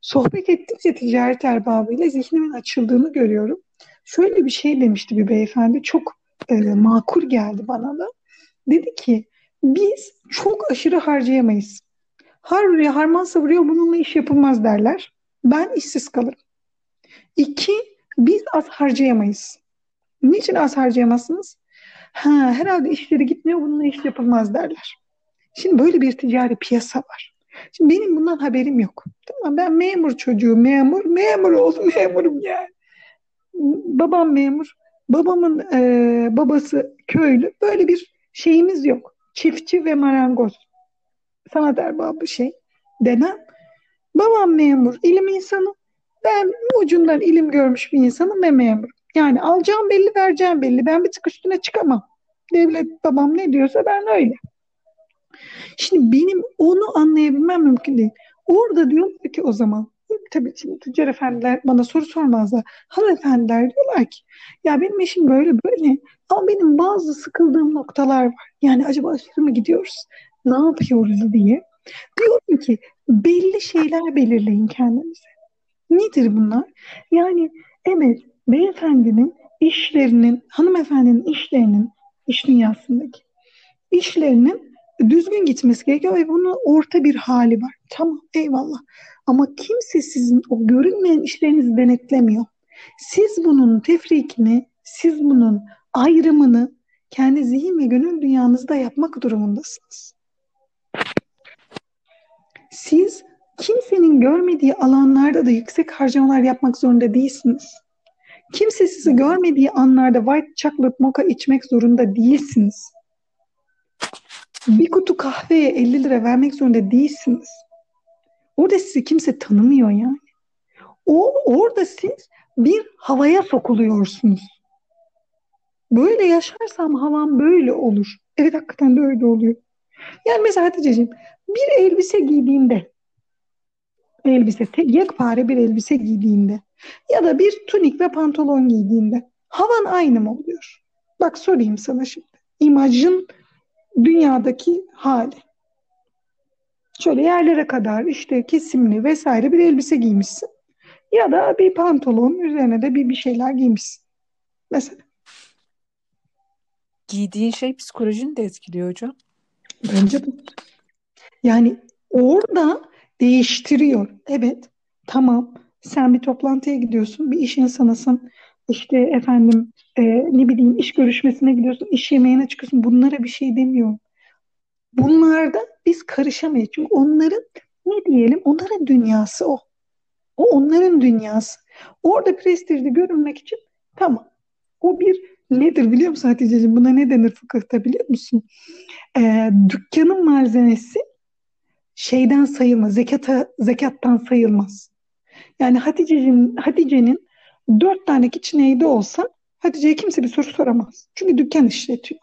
sohbet ettikçe ticaret erbabıyla zihnimin açıldığını görüyorum. Şöyle bir şey demişti bir beyefendi. Çok e, makul geldi bana da. Dedi ki biz çok aşırı harcayamayız. Har vuruyor, harman savuruyor bununla iş yapılmaz derler. Ben işsiz kalırım. İki, biz az harcayamayız. Niçin az harcayamazsınız? Ha, herhalde işleri gitmiyor bununla iş yapılmaz derler. Şimdi böyle bir ticari piyasa var. Şimdi benim bundan haberim yok. Tamam ben memur çocuğu, memur, memur oldum, memurum yani. Babam memur, babamın e, babası köylü. Böyle bir şeyimiz yok. Çiftçi ve marangoz. Sanat erbabı şey demem. Babam memur, ilim insanı. Ben ucundan ilim görmüş bir insanım ve memur. Yani alacağım belli, vereceğim belli. Ben bir tık üstüne çıkamam. Devlet babam ne diyorsa ben öyle. Şimdi benim onu anlayabilmem mümkün değil. Orada diyor ki o zaman tabii şimdi tüccar efendiler bana soru sormazlar. Hanımefendiler diyorlar ki ya benim işim böyle böyle ama benim bazı sıkıldığım noktalar var. Yani acaba aşırı mı gidiyoruz? Ne yapıyoruz diye. Diyorum ki belli şeyler belirleyin kendinize. Nedir bunlar? Yani evet beyefendinin işlerinin, hanımefendinin işlerinin, iş dünyasındaki işlerinin düzgün gitmesi gerekiyor ve bunun orta bir hali var. Tamam eyvallah. Ama kimse sizin o görünmeyen işlerinizi denetlemiyor. Siz bunun tefrikini, siz bunun ayrımını kendi zihin ve gönül dünyanızda yapmak durumundasınız. Siz kimsenin görmediği alanlarda da yüksek harcamalar yapmak zorunda değilsiniz. Kimse sizi görmediği anlarda white chocolate mocha içmek zorunda değilsiniz. Bir kutu kahveye 50 lira vermek zorunda değilsiniz. Orada sizi kimse tanımıyor yani. O orada siz bir havaya sokuluyorsunuz. Böyle yaşarsam havam böyle olur. Evet hakikaten de öyle oluyor. Yani mesela Hatice'ciğim bir elbise giydiğinde elbise, yekpare bir elbise giydiğinde ya da bir tunik ve pantolon giydiğinde havan aynı mı oluyor? Bak sorayım sana şimdi. İmajın dünyadaki hali. Şöyle yerlere kadar işte kesimli vesaire bir elbise giymişsin. Ya da bir pantolon üzerine de bir, bir şeyler giymişsin. Mesela. Giydiğin şey psikolojini de etkiliyor hocam. Bence bu. Yani orada değiştiriyor. Evet, tamam. Sen bir toplantıya gidiyorsun, bir iş insanısın. İşte efendim e, ne bileyim iş görüşmesine gidiyorsun, iş yemeğine çıkıyorsun. Bunlara bir şey demiyorum. Bunlarda biz karışamayız. Çünkü onların ne diyelim, onların dünyası o. O onların dünyası. Orada prestijli görünmek için tamam. O bir Nedir biliyor musun Hatice'ciğim? Buna ne denir fıkıhta biliyor musun? Ee, dükkanın malzemesi şeyden sayılmaz, zekata, zekattan sayılmaz. Yani Hatice'nin Hatice'nin dört tane KitchenAid'i olsa Hatice'ye kimse bir soru soramaz. Çünkü dükkan işletiyor.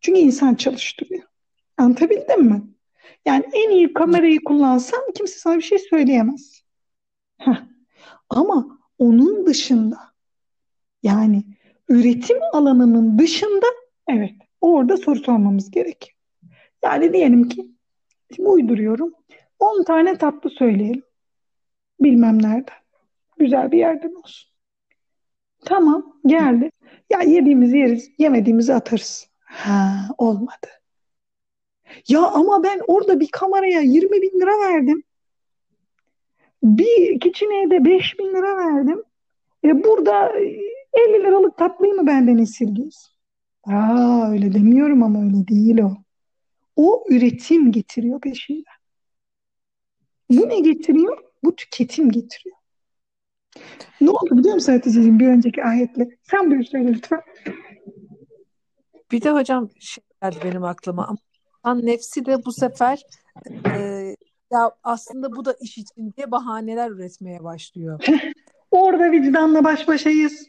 Çünkü insan çalıştırıyor. Anlatabildim mi? Yani en iyi kamerayı kullansan kimse sana bir şey söyleyemez. Heh. Ama onun dışında yani üretim alanının dışında evet orada soru sormamız gerekiyor. Yani diyelim ki şimdi uyduruyorum 10 tane tatlı söyleyelim. Bilmem nereden. Güzel bir yerden olsun. Tamam geldi. Ya yediğimizi yeriz, yemediğimizi atarız. Ha olmadı. Ya ama ben orada bir kameraya 20 bin lira verdim. Bir KitchenAid'e de 5 bin lira verdim. E burada 50 liralık tatlıyı mı benden esirgiyorsun? Aa öyle demiyorum ama öyle değil o. O üretim getiriyor peşinden. Bu ne getiriyor? Bu tüketim getiriyor. Ne oldu biliyor musun Hatice'ciğim bir önceki ayetle? Sen buyur söyle lütfen. Bir de hocam şey geldi benim aklıma. Ama nefsi de bu sefer e, ya aslında bu da iş için diye bahaneler üretmeye başlıyor. Orada vicdanla baş başayız.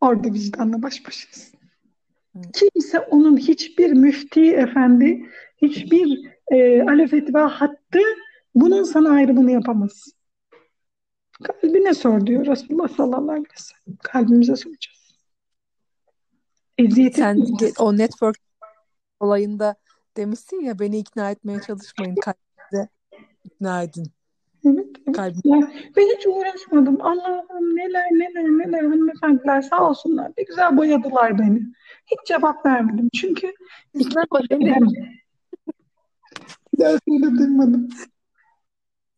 Orada vicdanla baş başayız. Kimse onun hiçbir müfti efendi, hiçbir e, alefetva hattı bunun sana ayrımını yapamaz. Kalbine sor diyor Resulullah sallallahu aleyhi ve sellem. Kalbimize soracağız. Eziyet Sen o network olayında demişsin ya beni ikna etmeye çalışmayın kalbinize ikna edin. Evet, evet. Kalbim. Ya, ben hiç uğraşmadım. Allah'ım neler neler neler hanımefendiler sağ olsunlar. Ne güzel boyadılar beni. Hiç cevap vermedim. Çünkü ikna edemem. Daha söyle duymadım.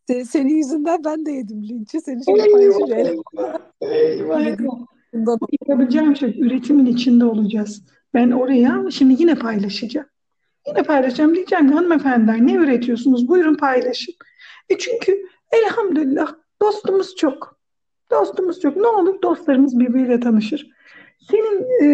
Senin, senin yüzünden ben de yedim linçi. Seni şimdi paylaşacağım. Eyvah. Yapabileceğim şey üretimin içinde olacağız. Ben oraya şimdi yine paylaşacağım. Yine paylaşacağım. Diyeceğim ki hanımefendiler ne üretiyorsunuz? Buyurun paylaşın. E çünkü elhamdülillah dostumuz çok. Dostumuz çok. Ne olur dostlarımız birbiriyle tanışır. Senin e,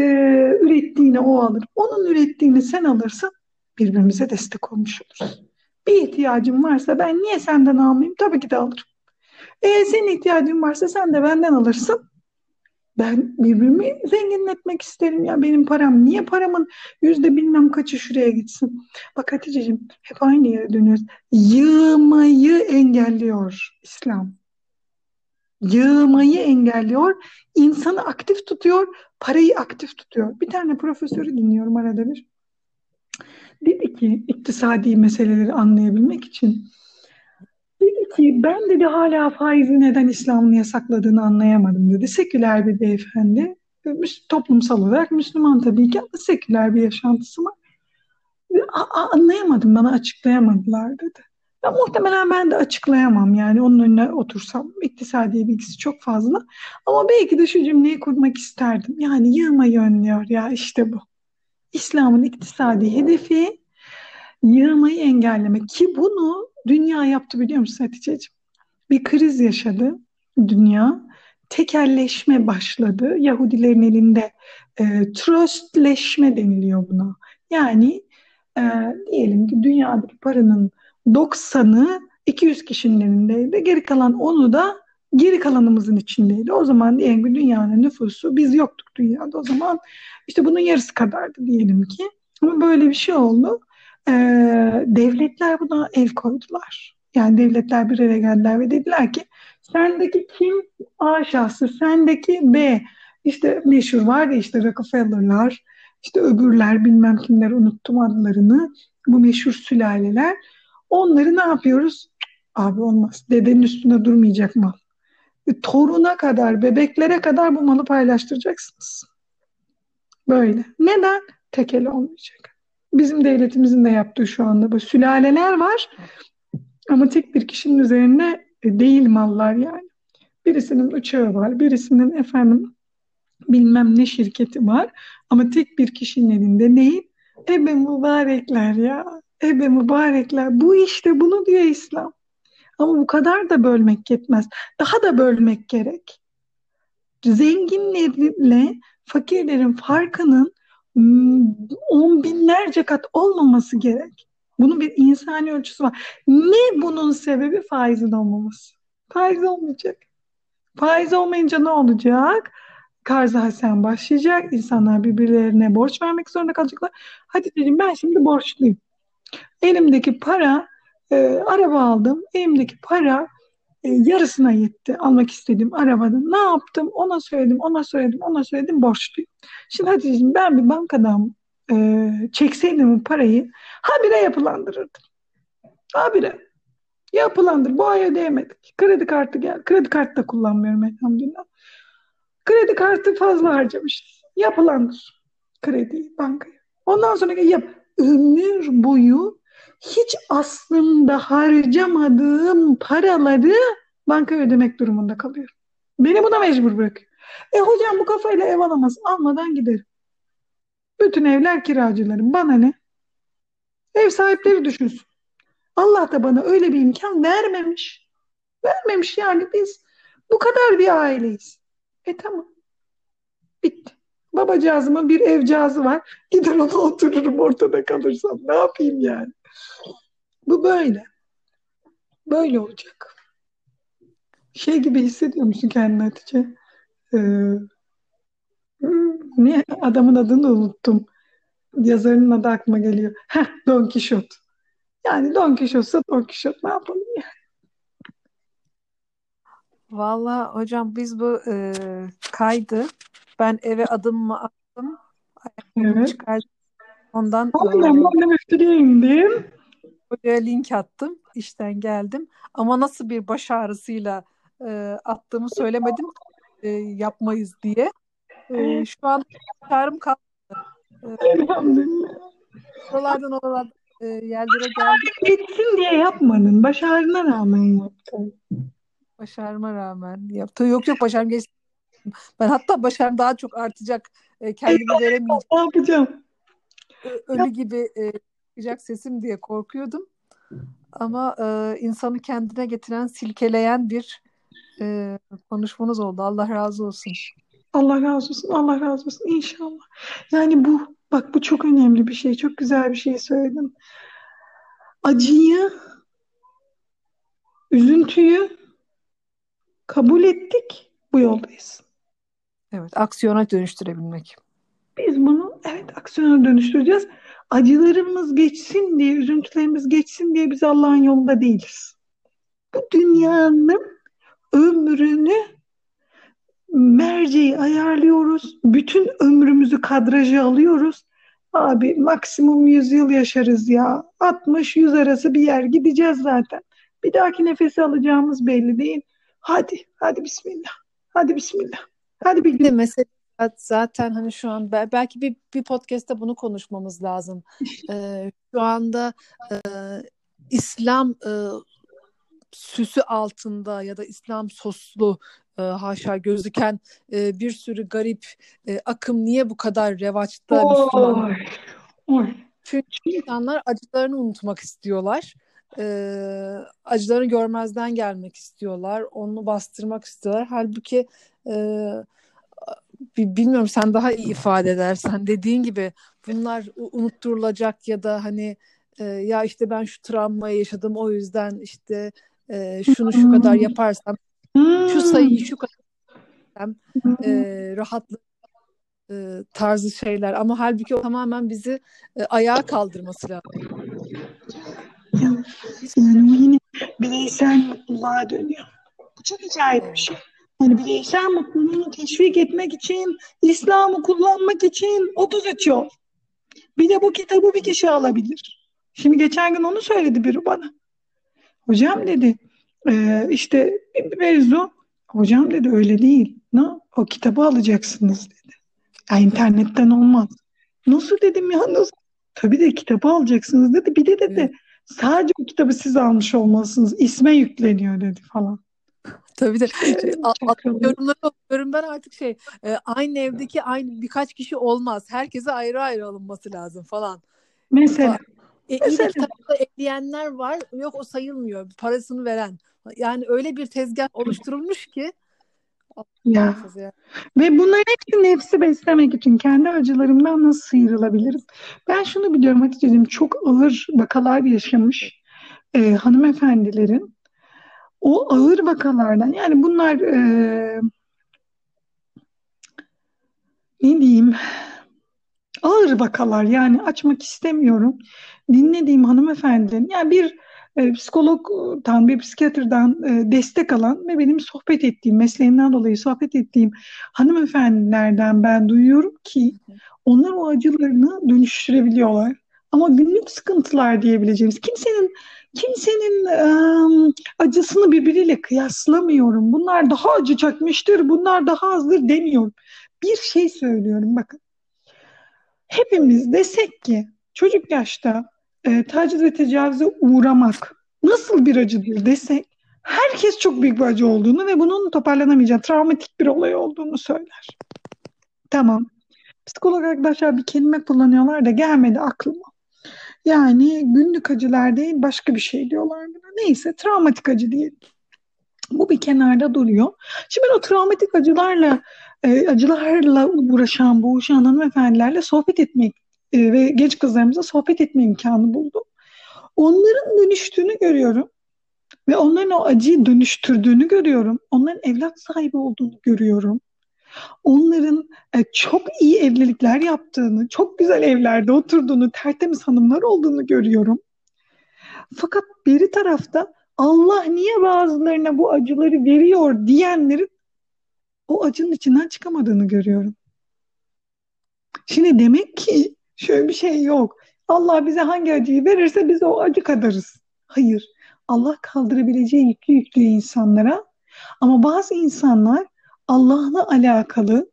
ürettiğini o alır. Onun ürettiğini sen alırsın. Birbirimize destek olmuş oluruz. Bir ihtiyacım varsa ben niye senden almayayım? Tabii ki de alırım. E, senin ihtiyacın varsa sen de benden alırsın. Ben birbirimi zenginletmek isterim ya. Benim param niye paramın yüzde bilmem kaçı şuraya gitsin. Bak Hatice'ciğim hep aynı yere dönüyoruz. Yığmayı engelliyor İslam. Yığmayı engelliyor. insanı aktif tutuyor. Parayı aktif tutuyor. Bir tane profesörü dinliyorum arada bir. Dedi ki iktisadi meseleleri anlayabilmek için Dedi ki ben dedi hala faizi neden İslam'ın yasakladığını anlayamadım dedi. Seküler bir beyefendi. Toplumsal olarak Müslüman tabii ki ama seküler bir yaşantısı var. Anlayamadım bana açıklayamadılar dedi. Ya muhtemelen ben de açıklayamam yani onun önüne otursam iktisadi bilgisi çok fazla. Ama belki de şu cümleyi kurmak isterdim. Yani yığmayı önlüyor ya işte bu. İslam'ın iktisadi hedefi yığmayı engellemek ki bunu dünya yaptı biliyor musun Hatice'ciğim? Bir kriz yaşadı dünya. Tekelleşme başladı. Yahudilerin elinde e, trustleşme deniliyor buna. Yani e, diyelim ki dünyadaki paranın 90'ı 200 kişinin elindeydi. Geri kalan onu da geri kalanımızın içindeydi. O zaman diyelim ki dünyanın nüfusu biz yoktuk dünyada o zaman işte bunun yarısı kadardı diyelim ki. Ama böyle bir şey oldu e, devletler buna el koydular. Yani devletler bir araya geldiler ve dediler ki sendeki kim A şahsı, sendeki B. İşte meşhur var ya işte Rockefeller'lar, işte öbürler bilmem kimler unuttum adlarını. Bu meşhur sülaleler. Onları ne yapıyoruz? Abi olmaz. Dedenin üstünde durmayacak mal. Toruna kadar, bebeklere kadar bu malı paylaştıracaksınız. Böyle. Neden? Tekeli olmayacak. Bizim devletimizin de yaptığı şu anda bu sülaleler var ama tek bir kişinin üzerinde e, değil mallar yani. Birisinin uçağı var, birisinin efendim bilmem ne şirketi var ama tek bir kişinin elinde değil. Ebe mübarekler ya. Ebe mübarekler. Bu işte bunu diyor İslam. Ama bu kadar da bölmek yetmez. Daha da bölmek gerek. Zenginlerle fakirlerin farkının on binlerce kat olmaması gerek. Bunun bir insani ölçüsü var. Ne bunun sebebi faizin olmaması? Faiz olmayacak. Faiz olmayınca ne olacak? Karza hasen başlayacak. İnsanlar birbirlerine borç vermek zorunda kalacaklar. Hadi dedim ben şimdi borçluyum. Elimdeki para, e, araba aldım. Elimdeki para e, yarısına yetti almak istediğim arabada. Ne yaptım? Ona söyledim, ona söyledim, ona söyledim borçluyum. Şimdi Hatice'ciğim ben bir bankadan e, çekseydim bu parayı habire yapılandırırdım. Habire. Yapılandır. Bu ay ödeyemedik. Kredi kartı gel. Kredi kartı da kullanmıyorum elhamdülillah. Kredi kartı fazla harcamışız. Yapılandır. Krediyi, bankaya. Ondan sonra yap. Ömür boyu hiç aslında harcamadığım paraları bankaya ödemek durumunda kalıyorum. Beni buna mecbur bırakıyor. E hocam bu kafayla ev alamaz. Almadan giderim. Bütün evler kiracılarım. Bana ne? Ev sahipleri düşünsün. Allah da bana öyle bir imkan vermemiş. Vermemiş yani biz bu kadar bir aileyiz. E tamam. Bitti. Babacağızımın bir evcağızı var. Gider ona otururum ortada kalırsam. Ne yapayım yani? Bu böyle. Böyle olacak. Şey gibi hissediyor musun kendini Hatice? Ee, niye adamın adını unuttum. Yazarının adı aklıma geliyor. Heh, Don Quixote. Yani Don Quixote'sa Don Quixote ne yapalım yani? Valla hocam biz bu e, kaydı ben eve adımımı attım. Evet. Çıkardım. Ondan Aynen ben de müftülüğe indim. Hocaya link attım. İşten geldim. Ama nasıl bir baş ağrısıyla e, attığımı söylemedim. E, yapmayız diye. E, şu an çağrım kaldı. E, Elhamdülillah. oralardan oralardan e, yerlere geldik. Geçsin diye yapmadın. Baş ağrına rağmen yaptın. Başarma rağmen yaptı. Yok yok başarım geçti. Ben hatta başarım daha çok artacak. E, kendimi veremeyeceğim. Ne yapacağım? Ölü gibi e, çıkacak sesim diye korkuyordum. Ama e, insanı kendine getiren, silkeleyen bir e, konuşmanız oldu. Allah razı olsun. Allah razı olsun. Allah razı olsun. İnşallah. Yani bu bak bu çok önemli bir şey. Çok güzel bir şey söyledin. Acıyı, üzüntüyü kabul ettik. Bu yoldayız. Evet, aksiyona dönüştürebilmek. Biz bunu evet aksiyona dönüştüreceğiz. Acılarımız geçsin diye, üzüntülerimiz geçsin diye biz Allah'ın yolunda değiliz. Bu dünyanın ömrünü merceği ayarlıyoruz. Bütün ömrümüzü kadraja alıyoruz. Abi maksimum 100 yıl yaşarız ya. 60-100 arası bir yer gideceğiz zaten. Bir dahaki nefesi alacağımız belli değil. Hadi, hadi bismillah. Hadi bismillah. Hadi bir gün. mesele zaten hani şu an bel- belki bir bir podcast'te bunu konuşmamız lazım. Ee, şu anda e, İslam e, süsü altında ya da İslam soslu e, haşa gözüken e, bir sürü garip e, akım niye bu kadar revaçta. Çünkü insanlar acılarını unutmak istiyorlar. Ee, acılarını görmezden gelmek istiyorlar. Onu bastırmak istiyorlar. Halbuki e, bilmiyorum sen daha iyi ifade edersen dediğin gibi bunlar unutturulacak ya da hani e, ya işte ben şu travmayı yaşadım o yüzden işte e, şunu şu kadar yaparsam şu Hmm. sayıyı şu kadar yaparsam, e, rahatlık e, tarzı şeyler ama halbuki o tamamen bizi e, ayağa kaldırması lazım. Yani, o yine bireysel dönüyor. Bu çok acayip bir şey. Yani bireysel mutluluğunu teşvik etmek için, İslam'ı kullanmak için 33 yol. Bir de bu kitabı bir kişi alabilir. Şimdi geçen gün onu söyledi biri bana. Hocam dedi, e, işte bir mevzu. Hocam dedi öyle değil. Ne? O kitabı alacaksınız dedi. Ya internetten olmaz. Nasıl dedim ya nasıl? Tabii de kitabı alacaksınız dedi. Bir de dedi sadece o kitabı siz almış olmalısınız. İsme yükleniyor dedi falan. Tabii de Şey, yorumları okuyorum ben artık şey e, aynı evdeki aynı birkaç kişi olmaz. Herkese ayrı ayrı alınması lazım falan. Mesela E, iyi Mesela. kitapta ekleyenler var. Yok o sayılmıyor. Parasını veren. Yani öyle bir tezgah oluşturulmuş ki Ya ya. ve bunların hepsi nefsi beslemek için kendi acılarımdan nasıl sıyrılabilirim? Ben şunu biliyorum Hatice'ciğim çok ağır vakalar yaşamış e, hanımefendilerin o ağır vakalardan yani bunlar e, ne diyeyim ağır vakalar yani açmak istemiyorum. Dinlediğim hanımefendinin yani bir e, psikologdan bir psikiyatrdan e, destek alan ve benim sohbet ettiğim mesleğimden dolayı sohbet ettiğim hanımefendilerden ben duyuyorum ki onlar o acılarını dönüştürebiliyorlar. Ama günlük sıkıntılar diyebileceğimiz kimsenin kimsenin acısını birbiriyle kıyaslamıyorum. Bunlar daha acı çekmiştir, bunlar daha azdır demiyorum. Bir şey söylüyorum bakın. Hepimiz desek ki çocuk yaşta e, taciz ve tecavüze uğramak nasıl bir acıdır desek herkes çok büyük bir acı olduğunu ve bunun toparlanamayacağı travmatik bir olay olduğunu söyler. Tamam. Psikolog arkadaşlar bir kelime kullanıyorlar da gelmedi aklıma. Yani günlük acılar değil başka bir şey diyorlar buna. Neyse travmatik acı diyelim. Bu bir kenarda duruyor. Şimdi ben o travmatik acılarla e, acılarla uğraşan, boğuşan hanımefendilerle sohbet etmek e, ve genç kızlarımıza sohbet etme imkanı buldum. Onların dönüştüğünü görüyorum ve onların o acıyı dönüştürdüğünü görüyorum. Onların evlat sahibi olduğunu görüyorum. Onların e, çok iyi evlilikler yaptığını, çok güzel evlerde oturduğunu, tertemiz hanımlar olduğunu görüyorum. Fakat bir tarafta Allah niye bazılarına bu acıları veriyor diyenlerin o acının içinden çıkamadığını görüyorum. Şimdi demek ki şöyle bir şey yok. Allah bize hangi acıyı verirse biz o acı kadarız. Hayır. Allah kaldırabileceği yükü yüklüyor insanlara. Ama bazı insanlar Allah'la alakalı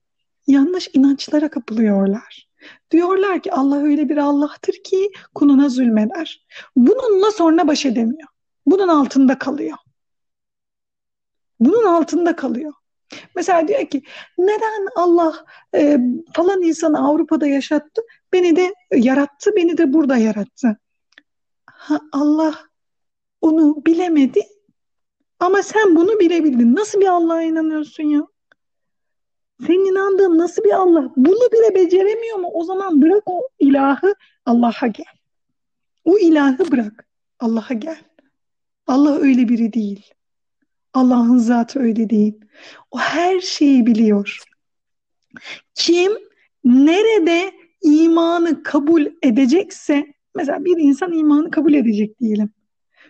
yanlış inançlara kapılıyorlar. Diyorlar ki Allah öyle bir Allah'tır ki kuluna zulmeder. Bununla sonra baş edemiyor. Bunun altında kalıyor. Bunun altında kalıyor. Mesela diyor ki neden Allah e, falan insanı Avrupa'da yaşattı, beni de yarattı, beni de burada yarattı. Ha, Allah onu bilemedi ama sen bunu bilebildin. Nasıl bir Allah'a inanıyorsun ya? Senin inandığın nasıl bir Allah? Bunu bile beceremiyor mu? O zaman bırak o ilahı Allah'a gel. O ilahı bırak. Allah'a gel. Allah öyle biri değil. Allah'ın zatı öyle değil. O her şeyi biliyor. Kim nerede imanı kabul edecekse, mesela bir insan imanı kabul edecek diyelim.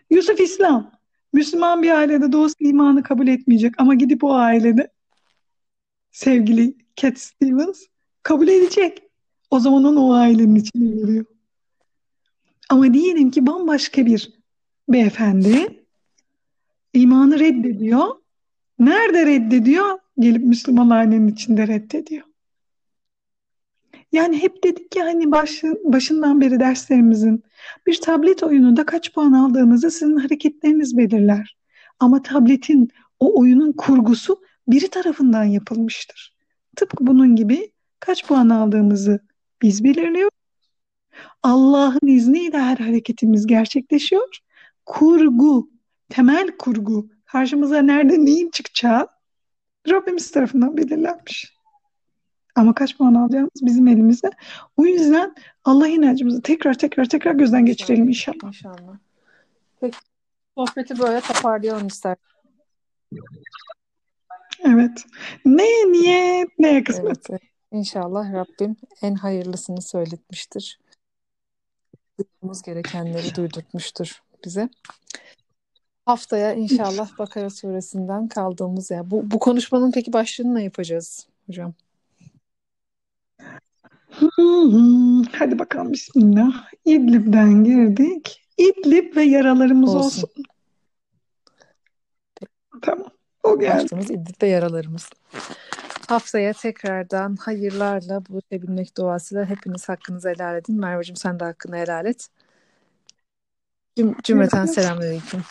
Yusuf İslam, Müslüman bir ailede doğusu imanı kabul etmeyecek ama gidip o ailede sevgili Cat Stevens kabul edecek. O zaman onu o ailenin içine giriyor. Ama diyelim ki bambaşka bir beyefendi imanı reddediyor. Nerede reddediyor? Gelip Müslüman ailenin içinde reddediyor. Yani hep dedik ki hani başı, başından beri derslerimizin bir tablet oyununda kaç puan aldığınızı sizin hareketleriniz belirler. Ama tabletin o oyunun kurgusu biri tarafından yapılmıştır. Tıpkı bunun gibi kaç puan aldığımızı biz belirliyoruz. Allah'ın izniyle her hareketimiz gerçekleşiyor. Kurgu, temel kurgu, karşımıza nerede neyin çıkacağı Rabbimiz tarafından belirlenmiş. Ama kaç puan alacağımız bizim elimizde. O yüzden Allah inancımızı tekrar tekrar tekrar gözden geçirelim inşallah. İnşallah. Peki sohbeti böyle toparlayalım ister. Evet. Ne niyet, ne kısmet. Evet. İnşallah Rabbim en hayırlısını söyletmiştir. Duymamız gerekenleri duydurtmuştur bize. Haftaya inşallah Bakara suresinden kaldığımız yer. Bu, bu konuşmanın peki başlığını ne yapacağız hocam? Hadi bakalım bismillah. İdlib'den girdik. İdlib ve yaralarımız olsun. Olsun. Tamam. O geldi. Başlığımız İdlib ve yaralarımız. Haftaya tekrardan hayırlarla buluşabilmek duasıyla hepiniz hakkınızı helal edin. Merveciğim sen de hakkını helal et. Cüm cümleten selamünaleyküm.